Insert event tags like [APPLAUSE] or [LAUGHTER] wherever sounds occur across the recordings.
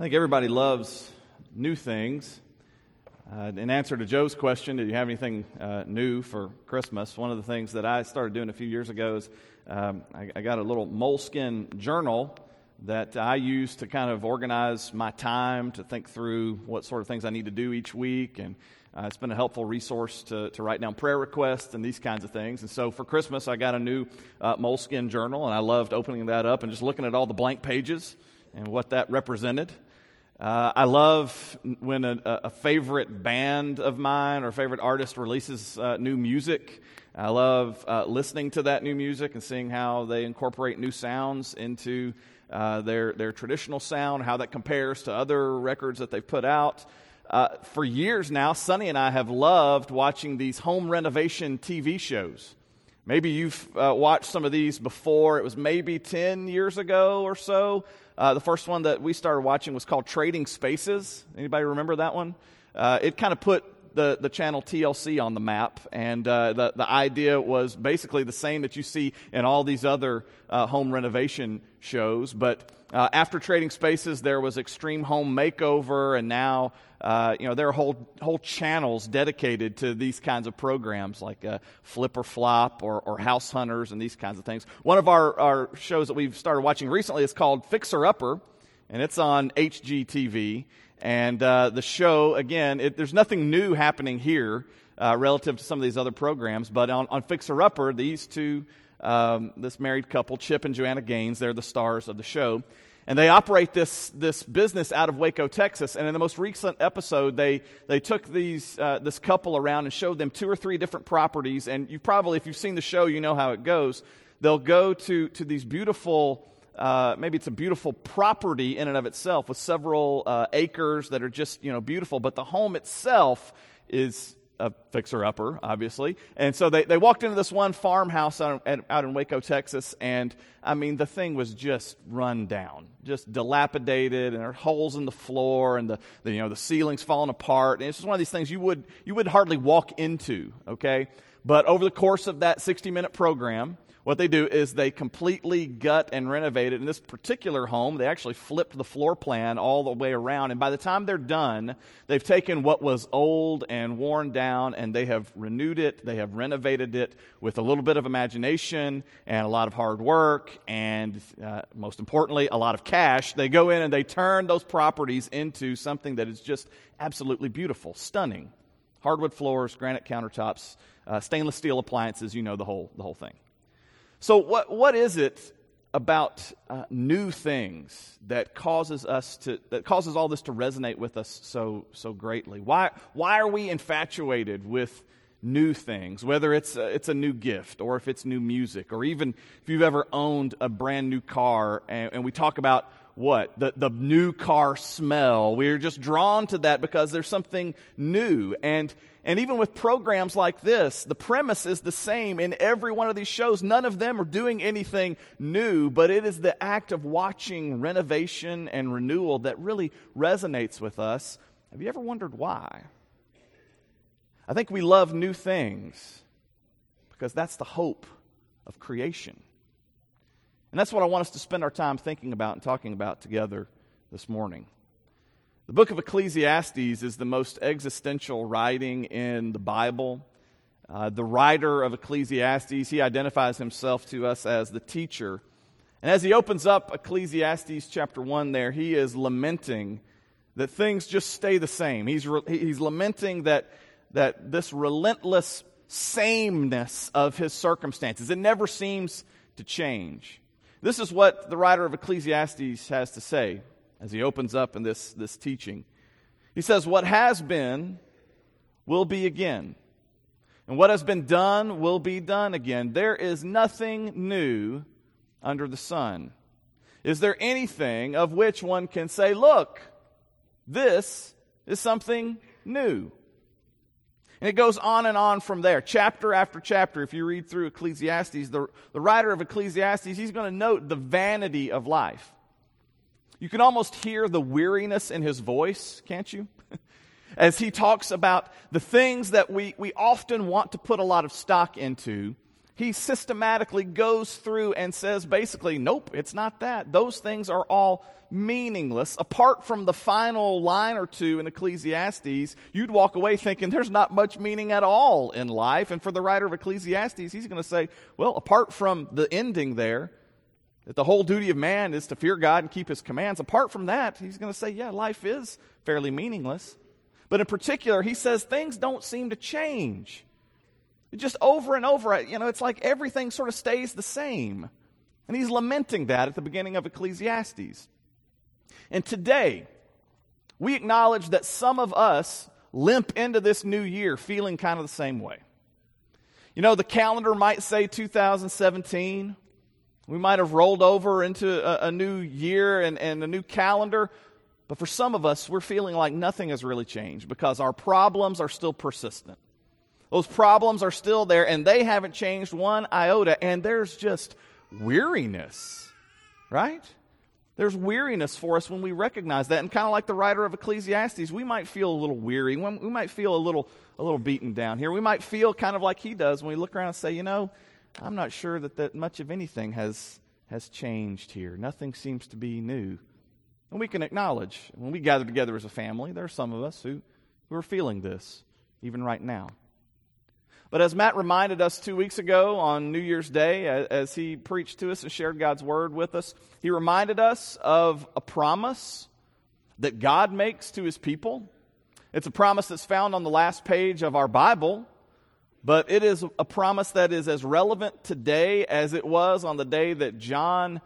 I think everybody loves new things. Uh, in answer to Joe's question, did you have anything uh, new for Christmas? One of the things that I started doing a few years ago is um, I, I, got a little moleskin journal that I use to kind of organize my time, to think through what sort of things I need to do each week. And uh, it's been a helpful resource to, to write down prayer requests and these kinds of things. And so for Christmas, I got a new uh, moleskin journal, and I loved opening that up and just looking at all the blank pages and what that represented. Uh, I love when a, a, favorite band of mine or favorite artist releases uh, new music. I love uh, listening to that new music and seeing how they incorporate new sounds into uh, their, their traditional sound, how that compares to other records that they've put out. Uh, for years now, Sonny and I have loved watching these home renovation TV shows. Maybe you've uh, watched some of these before. It was maybe 10 years ago or so. Uh, the first one that we started watching was called Trading Spaces. Anybody remember that one? Uh, it kind of put the, the channel TLC on the map, and uh, the, the idea was basically the same that you see in all these other uh, home renovation shows. But uh, after Trading Spaces, there was Extreme Home Makeover, and now uh, you know there are whole whole channels dedicated to these kinds of programs like uh, Flip or Flop or, or House Hunters and these kinds of things. One of our, our shows that we've started watching recently is called Fixer Upper, and it's on HGTV. And uh, the show, again, it, there's nothing new happening here uh, relative to some of these other programs, but on, on Fixer Upper, these two, um, this married couple, Chip and Joanna Gaines, they're the stars of the show. And they operate this, this business out of Waco, Texas. And in the most recent episode, they, they took these, uh, this couple around and showed them two or three different properties. And you probably, if you've seen the show, you know how it goes. They'll go to, to these beautiful uh, maybe it's a beautiful property in and of itself with several uh, acres that are just you know beautiful, but the home itself is a fixer upper, obviously. And so they, they walked into this one farmhouse out, out in Waco, Texas, and I mean, the thing was just run down, just dilapidated, and there are holes in the floor, and the, the, you know, the ceiling's falling apart. And it's just one of these things you would, you would hardly walk into, okay? But over the course of that 60 minute program, what they do is they completely gut and renovate it. In this particular home, they actually flipped the floor plan all the way around. And by the time they're done, they've taken what was old and worn down and they have renewed it. They have renovated it with a little bit of imagination and a lot of hard work and, uh, most importantly, a lot of cash. They go in and they turn those properties into something that is just absolutely beautiful, stunning. Hardwood floors, granite countertops, uh, stainless steel appliances, you know the whole, the whole thing. So, what, what is it about uh, new things that causes us to that causes all this to resonate with us so so greatly? Why why are we infatuated with new things? Whether it's a, it's a new gift or if it's new music or even if you've ever owned a brand new car and, and we talk about what the the new car smell. We're just drawn to that because there's something new and and even with programs like this, the premise is the same in every one of these shows. None of them are doing anything new, but it is the act of watching renovation and renewal that really resonates with us. Have you ever wondered why? I think we love new things because that's the hope of creation. And that's what I want us to spend our time thinking about and talking about together this morning. The book of Ecclesiastes is the most existential writing in the Bible. Uh, the writer of Ecclesiastes, he identifies himself to us as the teacher. And as he opens up Ecclesiastes chapter 1 there, he is lamenting that things just stay the same. He's, re- he's lamenting that, that this relentless sameness of his circumstances, it never seems to change. This is what the writer of Ecclesiastes has to say as he opens up in this, this teaching. He says, What has been will be again, and what has been done will be done again. There is nothing new under the sun. Is there anything of which one can say, Look, this is something new? And it goes on and on from there, chapter after chapter. If you read through Ecclesiastes, the, the writer of Ecclesiastes, he's going to note the vanity of life. You can almost hear the weariness in his voice, can't you? [LAUGHS] As he talks about the things that we, we often want to put a lot of stock into, he systematically goes through and says basically, nope, it's not that. Those things are all meaningless. Apart from the final line or two in Ecclesiastes, you'd walk away thinking there's not much meaning at all in life. And for the writer of Ecclesiastes, he's going to say, well, apart from the ending there, that the whole duty of man is to fear God and keep his commands. Apart from that, he's going to say, yeah, life is fairly meaningless. But in particular, he says things don't seem to change. Just over and over, you know, it's like everything sort of stays the same. And he's lamenting that at the beginning of Ecclesiastes. And today, we acknowledge that some of us limp into this new year feeling kind of the same way. You know, the calendar might say 2017. We might have rolled over into a, a new year and, and a new calendar. But for some of us, we're feeling like nothing has really changed because our problems are still persistent. Those problems are still there and they haven't changed one iota. And there's just weariness, right? There's weariness for us when we recognize that. And kind of like the writer of Ecclesiastes, we might feel a little weary. We might feel a little, a little beaten down here. We might feel kind of like he does when we look around and say, you know, I'm not sure that, that much of anything has, has changed here. Nothing seems to be new. And we can acknowledge, when we gather together as a family, there are some of us who, who are feeling this, even right now. But as Matt reminded us two weeks ago on New Year's Day, as he preached to us and shared God's word with us, he reminded us of a promise that God makes to his people. It's a promise that's found on the last page of our Bible, but it is a promise that is as relevant today as it was on the day that John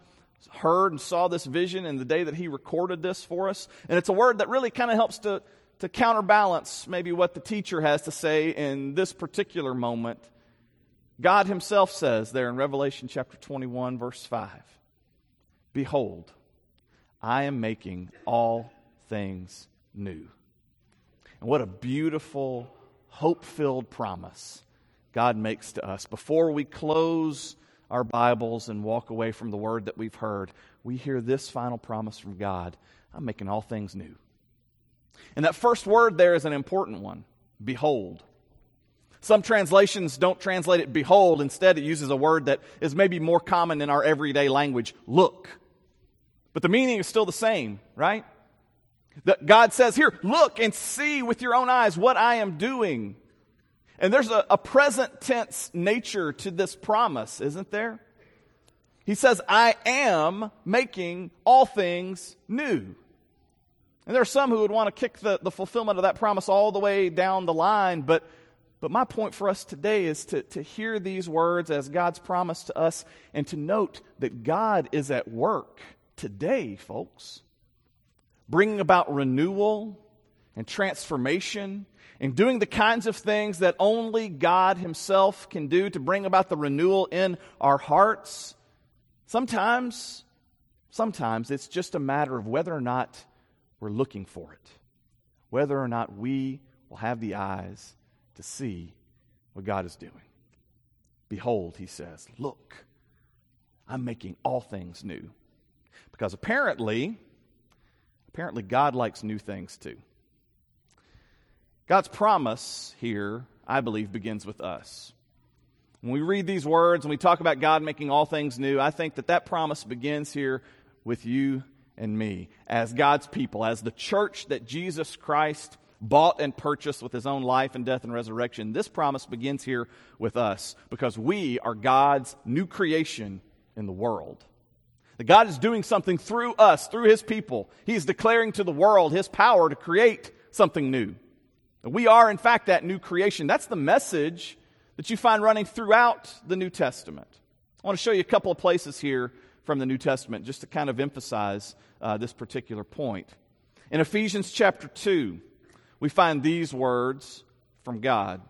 heard and saw this vision and the day that he recorded this for us. And it's a word that really kind of helps to to counterbalance maybe what the teacher has to say in this particular moment, God Himself says there in Revelation chapter 21, verse 5 Behold, I am making all things new. And what a beautiful, hope filled promise God makes to us. Before we close our Bibles and walk away from the word that we've heard, we hear this final promise from God I'm making all things new. And that first word there is an important one behold. Some translations don't translate it behold. Instead, it uses a word that is maybe more common in our everyday language look. But the meaning is still the same, right? That God says, Here, look and see with your own eyes what I am doing. And there's a, a present tense nature to this promise, isn't there? He says, I am making all things new. And there are some who would want to kick the, the fulfillment of that promise all the way down the line, but, but my point for us today is to, to hear these words as God's promise to us and to note that God is at work today, folks, bringing about renewal and transformation and doing the kinds of things that only God Himself can do to bring about the renewal in our hearts. Sometimes, sometimes it's just a matter of whether or not we're looking for it. Whether or not we will have the eyes to see what God is doing. Behold, he says, look, I'm making all things new. Because apparently, apparently God likes new things too. God's promise here, I believe, begins with us. When we read these words and we talk about God making all things new, I think that that promise begins here with you and me as God's people, as the church that Jesus Christ bought and purchased with his own life and death and resurrection. This promise begins here with us because we are God's new creation in the world. That God is doing something through us, through his people. He's declaring to the world his power to create something new. We are, in fact, that new creation. That's the message that you find running throughout the New Testament. I want to show you a couple of places here from the New Testament just to kind of emphasize uh, this particular point. In Ephesians chapter 2, we find these words from God.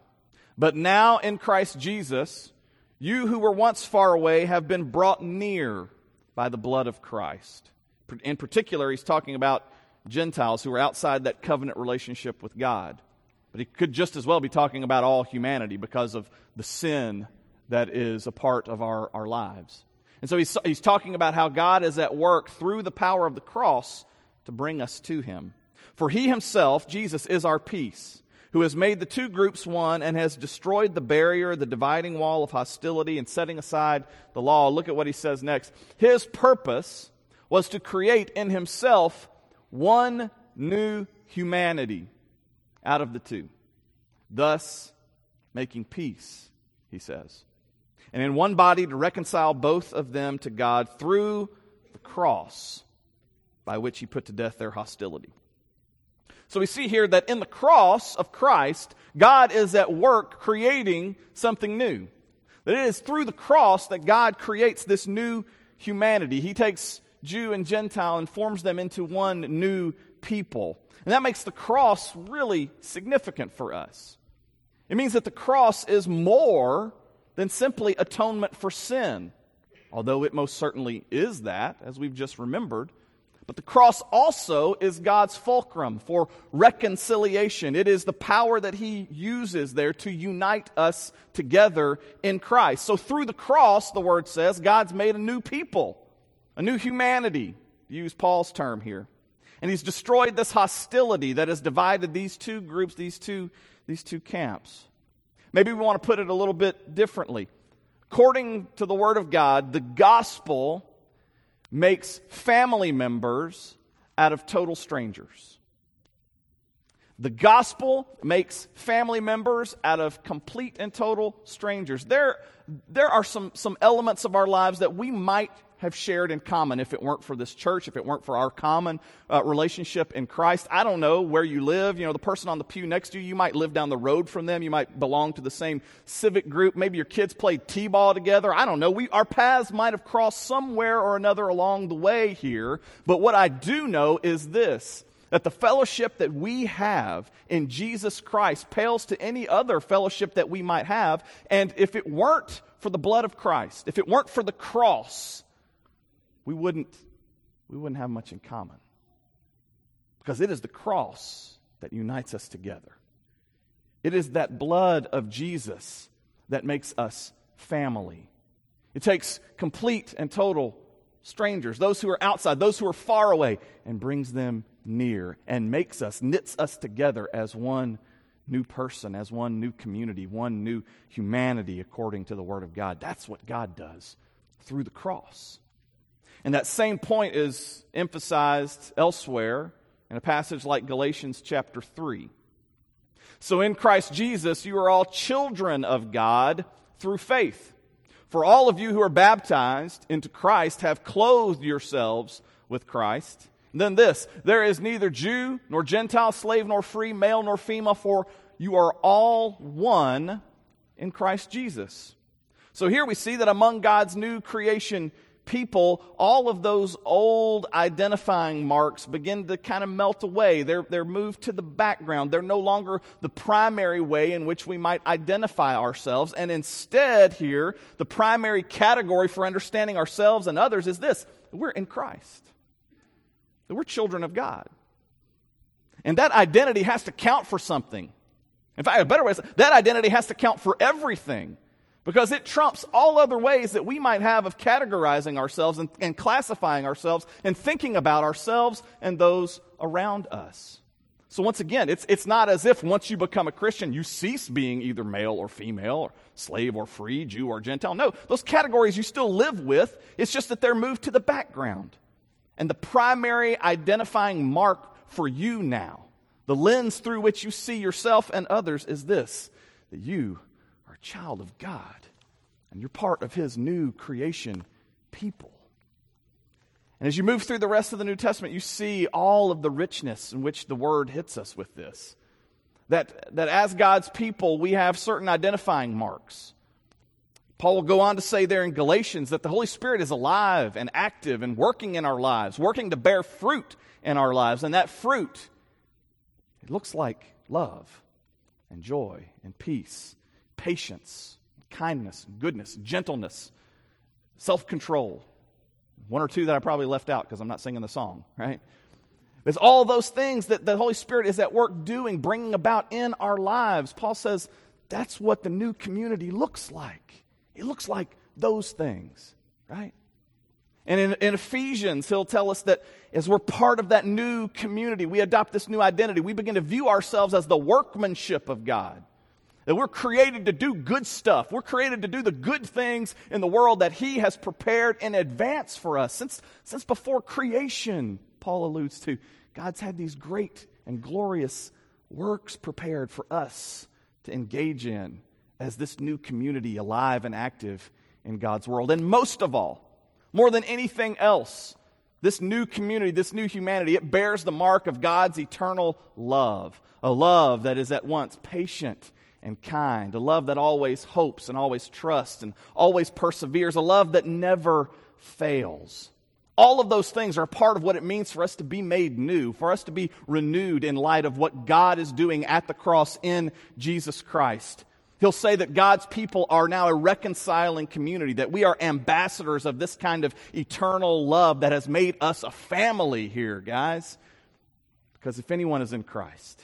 But now in Christ Jesus, you who were once far away have been brought near by the blood of Christ. In particular, he's talking about Gentiles who are outside that covenant relationship with God. But he could just as well be talking about all humanity because of the sin that is a part of our, our lives. And so he's, he's talking about how God is at work through the power of the cross to bring us to him. For he himself, Jesus, is our peace, who has made the two groups one and has destroyed the barrier, the dividing wall of hostility, and setting aside the law. Look at what he says next. His purpose was to create in himself one new humanity out of the two, thus making peace, he says. And in one body to reconcile both of them to God through the cross by which he put to death their hostility. So we see here that in the cross of Christ, God is at work creating something new. That it is through the cross that God creates this new humanity. He takes Jew and Gentile and forms them into one new people. And that makes the cross really significant for us. It means that the cross is more than simply atonement for sin, although it most certainly is that, as we've just remembered. But the cross also is God's fulcrum for reconciliation. It is the power that He uses there to unite us together in Christ. So through the cross, the word says, God's made a new people, a new humanity, use Paul's term here. And He's destroyed this hostility that has divided these two groups, these two, these two camps. Maybe we want to put it a little bit differently. According to the Word of God, the gospel makes family members out of total strangers. The gospel makes family members out of complete and total strangers. There, there are some, some elements of our lives that we might have shared in common if it weren't for this church, if it weren't for our common uh, relationship in Christ. I don't know where you live. You know, the person on the pew next to you, you might live down the road from them. You might belong to the same civic group. Maybe your kids played t-ball together. I don't know. We, our paths might have crossed somewhere or another along the way here. But what I do know is this that the fellowship that we have in Jesus Christ pales to any other fellowship that we might have. And if it weren't for the blood of Christ, if it weren't for the cross, we wouldn't, we wouldn't have much in common. Because it is the cross that unites us together. It is that blood of Jesus that makes us family. It takes complete and total strangers, those who are outside, those who are far away, and brings them near and makes us, knits us together as one new person, as one new community, one new humanity according to the Word of God. That's what God does through the cross. And that same point is emphasized elsewhere in a passage like Galatians chapter 3. So in Christ Jesus, you are all children of God through faith. For all of you who are baptized into Christ have clothed yourselves with Christ. And then this there is neither Jew nor Gentile, slave nor free, male nor female, for you are all one in Christ Jesus. So here we see that among God's new creation people, all of those old identifying marks begin to kind of melt away. They're, they're moved to the background. They're no longer the primary way in which we might identify ourselves. And instead, here, the primary category for understanding ourselves and others is this we're in Christ, we're children of God. And that identity has to count for something. In fact, a better way is that identity has to count for everything because it trumps all other ways that we might have of categorizing ourselves and, and, classifying ourselves and thinking about ourselves and those around us. So, once again, it's, it's not as if once you become a Christian, you cease being either male or female, or slave or free, Jew or Gentile. No, those categories you still live with, it's just that they're moved to the background. And the primary identifying mark for you now, the lens through which you see yourself and others, is this that you child of God, and you're part of His new creation people. And as you move through the rest of the New Testament, you see all of the richness in which the Word hits us with this. That, that as God's people, we have certain identifying marks. Paul will go on to say there in Galatians that the Holy Spirit is alive and active and working in our lives, working to bear fruit in our lives. And that fruit, it looks like love and joy and peace patience, kindness, goodness, gentleness, self control. One or two that I probably left out because I'm not singing the song, right? It's all those things that the Holy Spirit is at work doing, bringing about in our lives. Paul says that's what the new community looks like. It looks like those things, right? And in, in, Ephesians, he'll tell us that as we're part of that new community, we adopt this new identity. We begin to view ourselves as the workmanship of God. That we're created to do good stuff. We're created to do the good things in the world that He has prepared in advance for us. Since, since before creation, Paul alludes to, God's had these great and glorious works prepared for us to engage in as this new community alive and active in God's world. And most of all, more than anything else, this new community, this new humanity, it bears the mark of God's eternal love. A love that is at once patient and kind, a love that always hopes and always trusts and always perseveres, a love that never fails. All of those things are part of what it means for us to be made new, for us to be renewed in light of what God is doing at the cross in Jesus Christ. He'll say that God's people are now a reconciling community, that we are ambassadors of this kind of eternal love that has made us a family here, guys. Because if anyone is in Christ,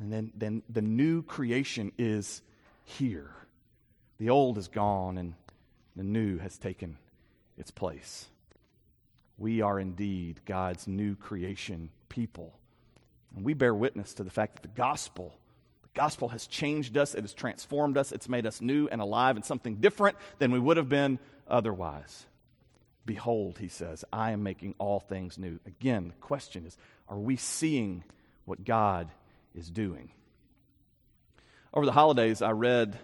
and then, then the new creation is here. The old is gone and the new has taken its place. We are indeed God's new creation people. And we bear witness to the fact that the gospel, the gospel has changed us, it has transformed us, it's made us new and alive and something different than we would have been otherwise. Behold, he says, I am making all things new. Again, the question is are we seeing what God is doing? Over the holidays, I read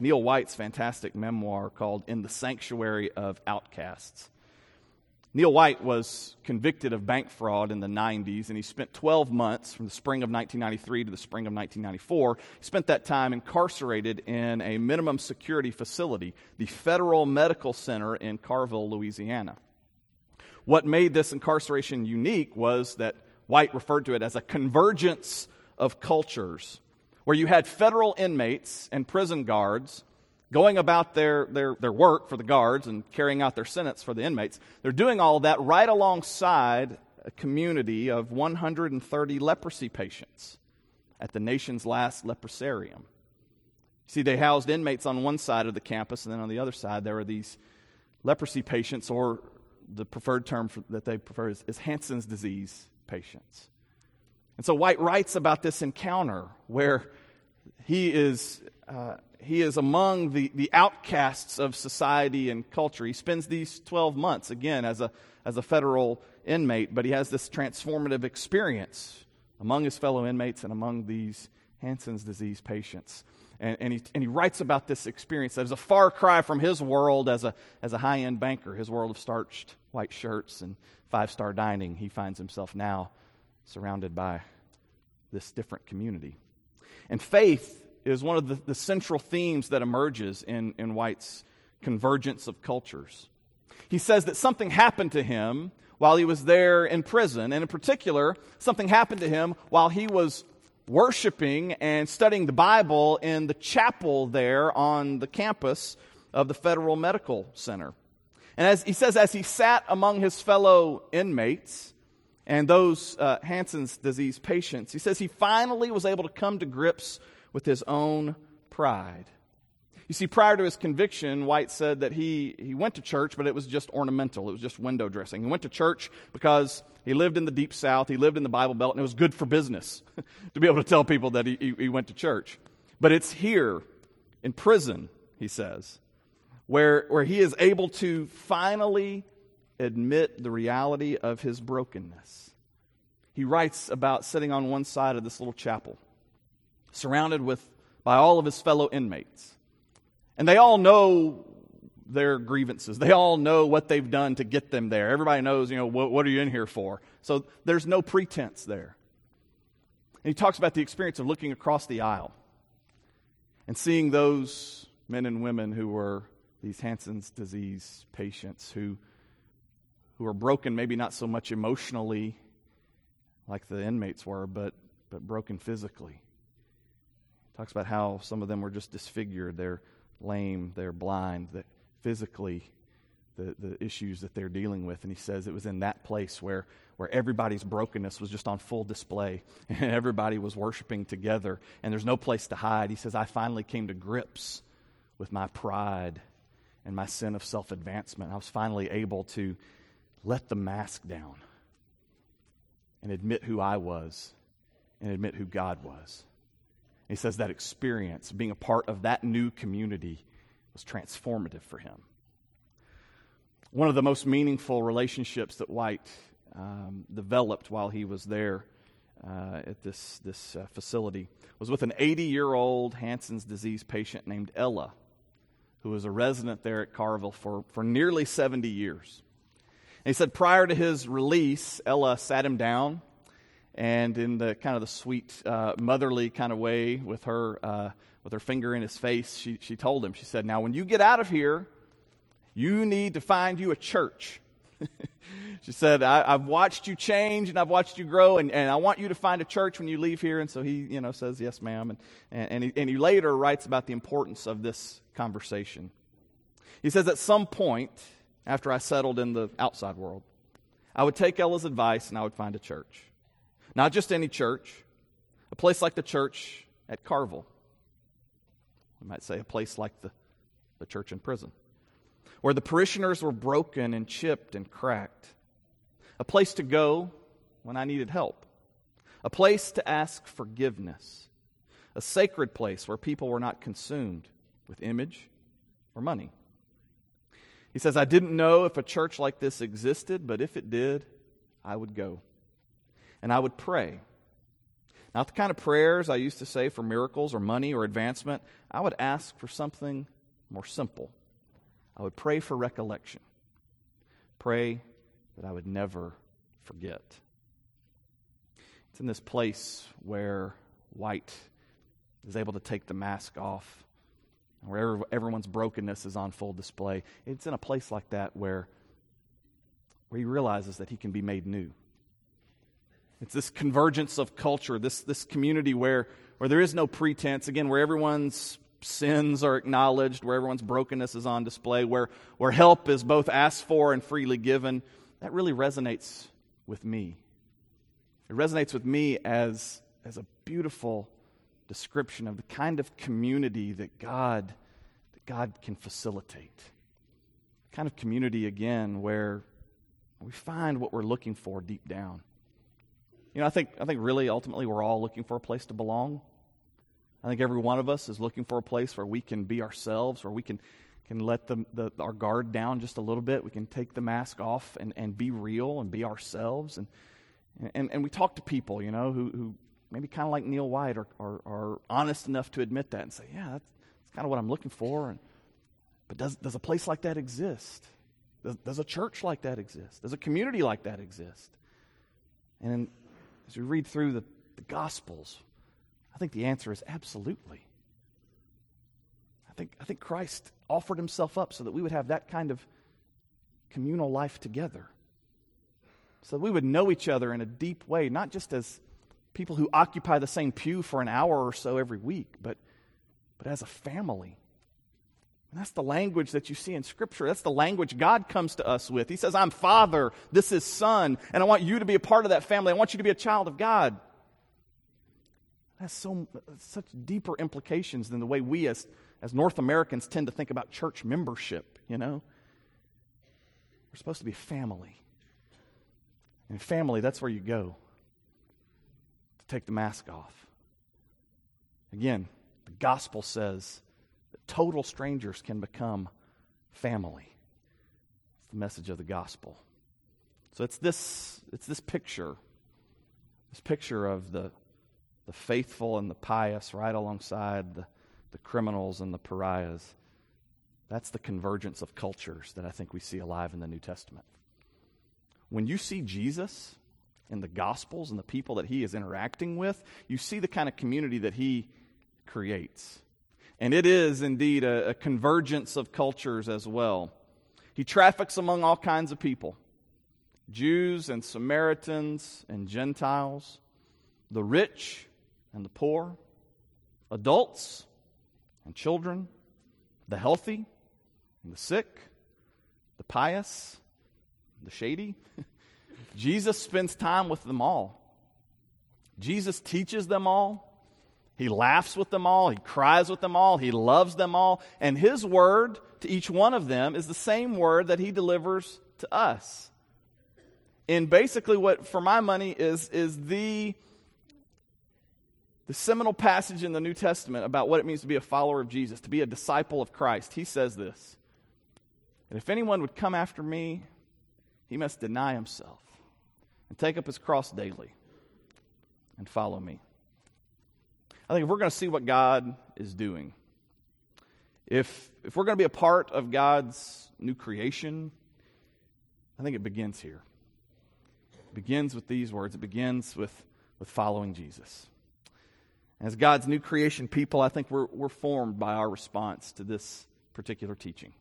Neil White's fantastic memoir called In the Sanctuary of Outcasts. Neil White was convicted of bank fraud in the 90s, and he spent 12 months from the spring of 1993 to the spring of 1994. He spent that time incarcerated in a minimum security facility, the Federal Medical Center in Carville, Louisiana. What made this incarceration unique was that White referred to it as a convergence of cultures, where you had federal inmates and prison guards going about their, their, their work for the guards and carrying out their sentence for the inmates. They're doing all that right alongside a community of 130 leprosy patients at the nation's last leprosarium. See, they housed inmates on one side of the campus, and then on the other side, there were these leprosy patients, or the preferred term for, that they prefer is, is Hansen's disease patients. And so White writes about this encounter where he is uh, he is among the, the outcasts of society and culture. He spends these 12 months, again, as a, as a federal inmate, but he has this transformative experience among his fellow inmates and among these Hansen's disease patients. And, and, he, and he writes about this experience as a far cry from his world as a, as a high end banker, his world of starched white shirts and five star dining. He finds himself now surrounded by this different community. And faith is one of the, the central themes that emerges in, in White's convergence of cultures. He says that something happened to him while he was there in prison, and in particular, something happened to him while he was worshiping and studying the Bible in the chapel there on the campus of the Federal Medical Center. And as he says, as he sat among his fellow inmates and those uh, Hansen's disease patients, he says he finally was able to come to grips with his own pride. You see, prior to his conviction, White said that he, he went to church, but it was just ornamental. It was just window dressing. He went to church because he lived in the deep south, he lived in the Bible Belt, and it was good for business [LAUGHS] to be able to tell people that he, he, he went to church. But it's here, in prison, he says, where, where he is able to finally admit the reality of his brokenness. He writes about sitting on one side of this little chapel surrounded with by all of his fellow inmates. And they all know their grievances. They all know what they've done to get them there. Everybody knows, you know, what, what are you in here for? So there's no pretense there. And he talks about the experience of looking across the aisle and seeing those men and women who were these Hansen's disease patients who, who are broken, maybe not so much emotionally like the inmates were, but, but broken physically. Talks about how some of them were just disfigured, they're lame, they're blind, that physically the, the issues that they're dealing with. And he says it was in that place where, where everybody's brokenness was just on full display [LAUGHS] and everybody was worshiping together and there's no place to hide. He says, I finally came to grips with my pride and my sin of self advancement. I was finally able to let the mask down and admit who I was and admit who God was. He says that experience, being a part of that new community, was transformative for him. One of the most meaningful relationships that White um, developed while he was there uh, at this, this uh, facility was with an 80 year old Hansen's disease patient named Ella, who was a resident there at Carville for, for nearly 70 years. And he said prior to his release, Ella sat him down and in the kind of the sweet uh, motherly kind of way with her uh, with her finger in his face she, she told him she said now when you get out of here you need to find you a church. [LAUGHS] She said I, have watched you change and i've watched you grow and, and i want you to find a church when you leave here. And so he you know says yes ma'am. And, and, and, he, and he later writes about the importance of this conversation. He says at some point after i settled in the outside world i would take ella's advice and i would find a church not just any church, a place like the church at Carville. We might say a place like the, the church in prison, where the parishioners were broken and chipped and cracked. A place to go when I needed help, a place to ask forgiveness, a sacred place where people were not consumed with image or money. He says, I didn't know if a church like this existed, but if it did, I would go and I would pray. Not the kind of prayers I used to say for miracles or money or advancement. I would ask for something more simple. I would pray for recollection. Pray that I would never forget. It's in this place where White is able to take the mask off, where everyone's brokenness is on full display. It's in a place like that where, where he realizes that he can be made new. It's this convergence of culture, this, this community where, where there is no pretense, again, where everyone's sins are acknowledged, where everyone's brokenness is on display, where, where help is both asked for and freely given. That really resonates with me. It resonates with me as, as a beautiful description of the kind of community that God, that God can facilitate. The kind of community, again, where we find what we're looking for deep down. You know, I think, I think really ultimately we're all looking for a place to belong. I think every one of us is looking for a place where we can be ourselves, where we can, can let the, the, our guard down just a little bit. We can take the mask off and, and be real and be ourselves. And, and, and we talk to people, you know, who, who maybe kind of like Neil White are, are, are, honest enough to admit that and say, yeah, that's, that's kind of what I'm looking for. And, but does, does a place like that exist? Does, does a church like that exist? Does a community like that exist? And as we read through the, the Gospels, I think the answer is absolutely. I think, I think Christ offered himself up so that we would have that kind of communal life together. So that we would know each other in a deep way, not just as people who occupy the same pew for an hour or so every week, but, but as a family. And that's the language that you see in Scripture. That's the language God comes to us with. He says, I'm Father, this is Son, and I want you to be a part of that family. I want you to be a child of God. That's so such deeper implications than the way we as, as North Americans tend to think about church membership, you know? We're supposed to be family. And family, that's where you go take the mask off. Again, the gospel says that total strangers can become family. It's the message of the gospel. So it's this, it's this picture, this picture of the, the faithful and the pious right alongside the, the criminals and the pariahs. That's the convergence of cultures that I think we see alive in the New Testament. When you see Jesus in the Gospels and the people that he is interacting with, you see the kind of community that he creates. And it is indeed a, a convergence of cultures as well. He traffics among all kinds of people Jews and Samaritans and Gentiles, the rich and the poor, adults and children, the healthy and the sick, the pious, the shady. [LAUGHS] Jesus spends time with them all. Jesus teaches them all. He laughs with them all, he cries with them all, he loves them all, and his word to each one of them is the same word that he delivers to us in basically what, for my money, is, is the, the seminal passage in the New Testament about what it means to be a follower of Jesus, to be a disciple of Christ. He says this that if anyone would come after me, he must deny himself and take up his cross daily and follow me. I think if we're going to see what God is doing, if, if we're going to be a part of God's new creation, I think it begins here. It begins with these words. It begins with, with following Jesus. As God's new creation people, I think we're, we're formed by our response to this particular teaching.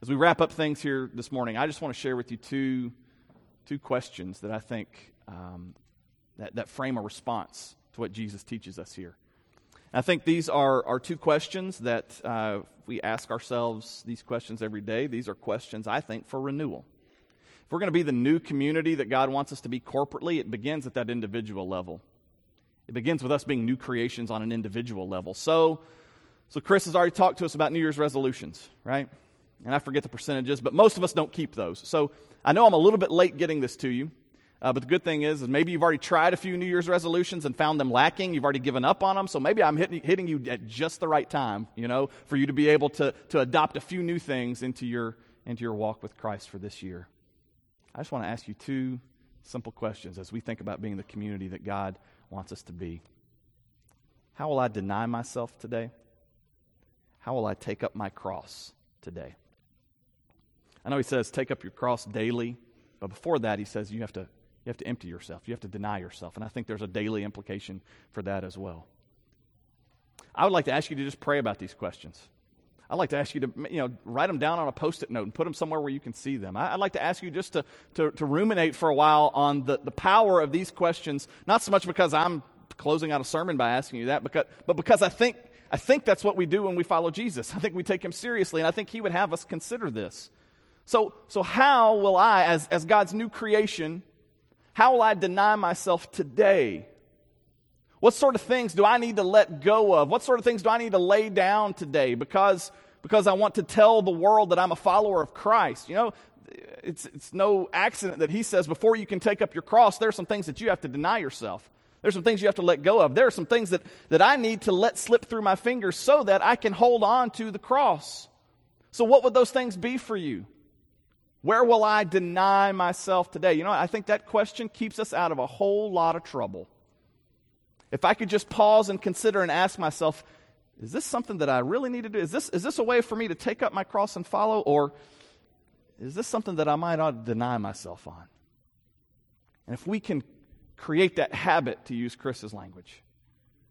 As we wrap up things here this morning, I just want to share with you two, two questions that I think um, that, that frame a response to what Jesus teaches us here. I think these are, are two questions that uh, we ask ourselves these questions every day. These are questions, I think, for renewal. If we're going to be the new community that God wants us to be corporately, it begins at that individual level. It begins with us being new creations on an individual level. So, so Chris has already talked to us about New Year's resolutions, right? And I forget the percentages, but most of us don't keep those. So I know I'm a little bit late getting this to you. Uh, but the good thing is, is maybe you've already tried a few New Year's resolutions and found them lacking. You've already given up on them. So maybe I'm hitting, hitting you at just the right time, you know, for you to be able to, to adopt a few new things into your, into your walk with Christ for this year. I just want to ask you two simple questions as we think about being the community that God wants us to be. How will I deny myself today? How will I take up my cross today? I know he says take up your cross daily, but before that he says you have to you have to empty yourself. You have to deny yourself. And I think there's a daily implication for that as well. I would like to ask you to just pray about these questions. I'd like to ask you to you know, write them down on a post it note and put them somewhere where you can see them. I'd like to ask you just to, to, to ruminate for a while on the, the power of these questions, not so much because I'm closing out a sermon by asking you that, because, but because I think, I think that's what we do when we follow Jesus. I think we take him seriously, and I think he would have us consider this. So, so how will I, as, as God's new creation, how will I deny myself today what sort of things do I need to let go of? What sort of things do I need to lay down today because, because I want to tell the world that I'm a follower of Christ? You know, it's, it's no accident that he says before you can take up your cross, there are some things that you have to deny yourself. There's some things you have to let go of. There are some things that, that I need to let slip through my fingers so that I can hold on to the cross. So, what would those things be for you? Where will I deny myself today? You know, I think that question keeps us out of a whole lot of trouble. If I could just pause and consider and ask myself, is this something that I really need to do? Is this, is this a way for me to take up my cross and follow? Or is this something that I might ought to deny myself on? And if we can create that habit, to use Chris's language,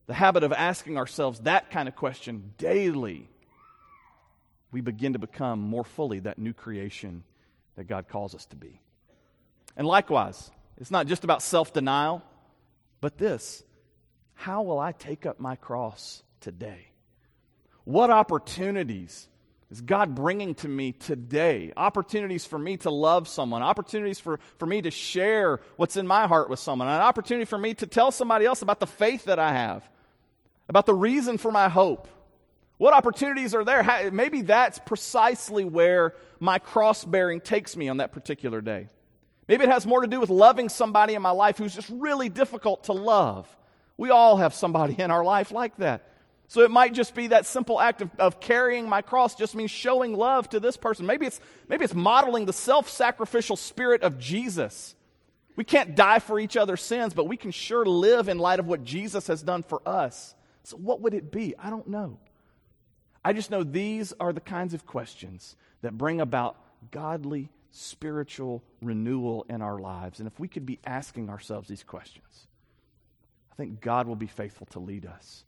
the habit of asking ourselves that kind of question daily, we begin to become more fully that new creation that God calls us to be. And likewise, it's not just about self denial, but this how will I take up my cross today? What opportunities is God bringing to me today? Opportunities for me to love someone, opportunities for, for me to share what's in my heart with someone, an opportunity for me to tell somebody else about the faith that I have, about the reason for my hope. What opportunities are there? How, maybe that's precisely where my cross bearing takes me on that particular day. Maybe it has more to do with loving somebody in my life who's just really difficult to love. We all have somebody in our life like that. So it might just be that simple act of, of carrying my cross just means showing love to this person. Maybe it's, maybe it's modeling the self sacrificial spirit of Jesus. We can't die for each other's sins, but we can sure live in light of what Jesus has done for us. So, what would it be? I don't know. I just know these are the kinds of questions that bring about godly spiritual renewal in our lives. And if we could be asking ourselves these questions, I think God will be faithful to lead us,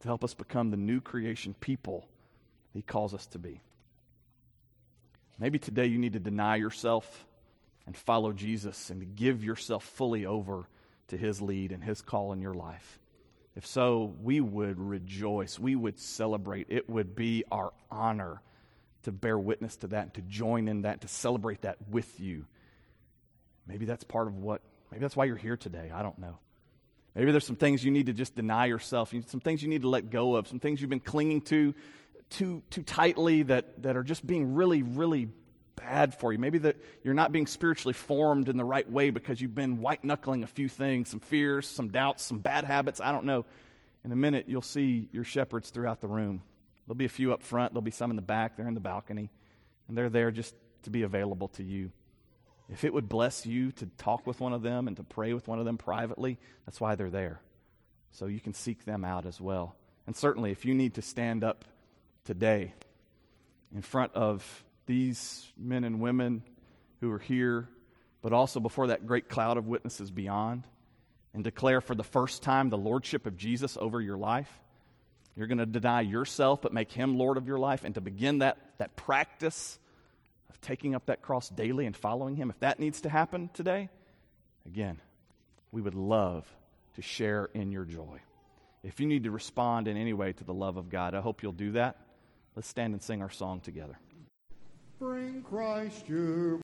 to help us become the new creation people He calls us to be. Maybe today you need to deny yourself and follow Jesus and give yourself fully over to His lead and His call in your life. If so, we would rejoice. We would celebrate. It would be our honor to bear witness to that, to join in that, to celebrate that with you. Maybe that's part of what, maybe that's why you're here today. I don't know. Maybe there's some things you need to just deny yourself, some things you need to let go of, some things you've been clinging to too, too tightly that, that are just being really, really bad for you. Maybe that you're not being spiritually formed in the right way because you've been white knuckling a few things, some fears, some doubts, some bad habits. I don't know. In a minute, you'll see your shepherds throughout the room. There'll be a few up front, there'll be some in the back, they're in the balcony, and they're there just to be available to you. If it would bless you to talk with one of them and to pray with one of them privately, that's why they're there. So you can seek them out as well. And certainly, if you need to stand up today in front of these men and women who are here, but also before that great cloud of witnesses beyond, and declare for the first time the lordship of Jesus over your life, you're going to deny yourself but make him Lord of your life, and to begin that, that practice of taking up that cross daily and following him, if that needs to happen today, again, we would love to share in your joy. If you need to respond in any way to the love of God, I hope you'll do that. Let's stand and sing our song together. Bring Christ your